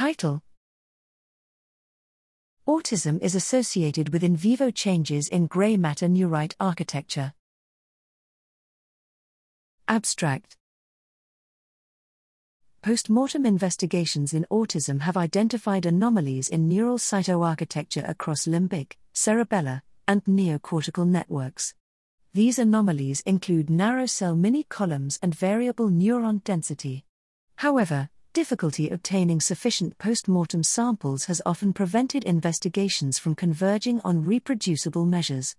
Title Autism is associated with in vivo changes in gray matter neurite architecture. Abstract Postmortem investigations in autism have identified anomalies in neural cytoarchitecture across limbic, cerebellar, and neocortical networks. These anomalies include narrow cell mini columns and variable neuron density. However, difficulty obtaining sufficient postmortem samples has often prevented investigations from converging on reproducible measures.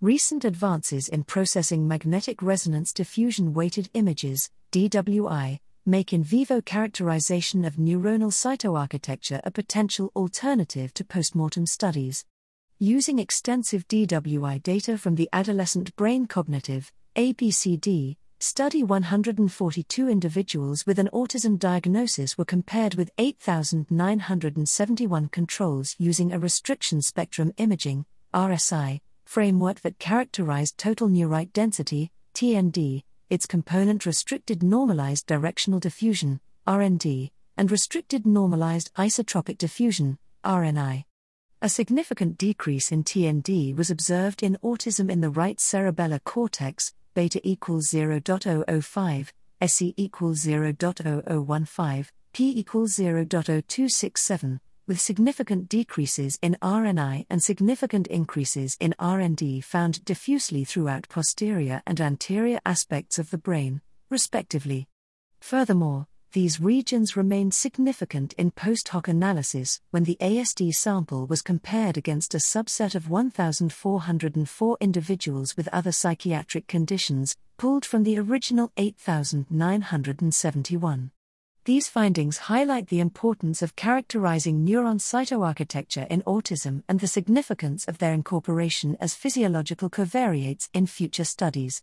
Recent advances in processing magnetic resonance diffusion weighted images, DWI, make in vivo characterization of neuronal cytoarchitecture a potential alternative to postmortem studies. Using extensive DWI data from the Adolescent Brain Cognitive ABCD study, 142 individuals with an autism diagnosis were compared with 8,971 controls using a restriction spectrum imaging RSI framework that characterized total neurite density TND its component restricted normalized directional diffusion, RND, and restricted normalized isotropic diffusion, RNI. A significant decrease in TND was observed in autism in the right cerebellar cortex, beta equals 0.005, SE equals 0.0015, P equals 0.0267, with significant decreases in RNI and significant increases in RND found diffusely throughout posterior and anterior aspects of the brain, respectively. Furthermore, these regions remained significant in post hoc analysis when the ASD sample was compared against a subset of 1,404 individuals with other psychiatric conditions, pulled from the original 8,971. These findings highlight the importance of characterizing neuron cytoarchitecture in autism and the significance of their incorporation as physiological covariates in future studies.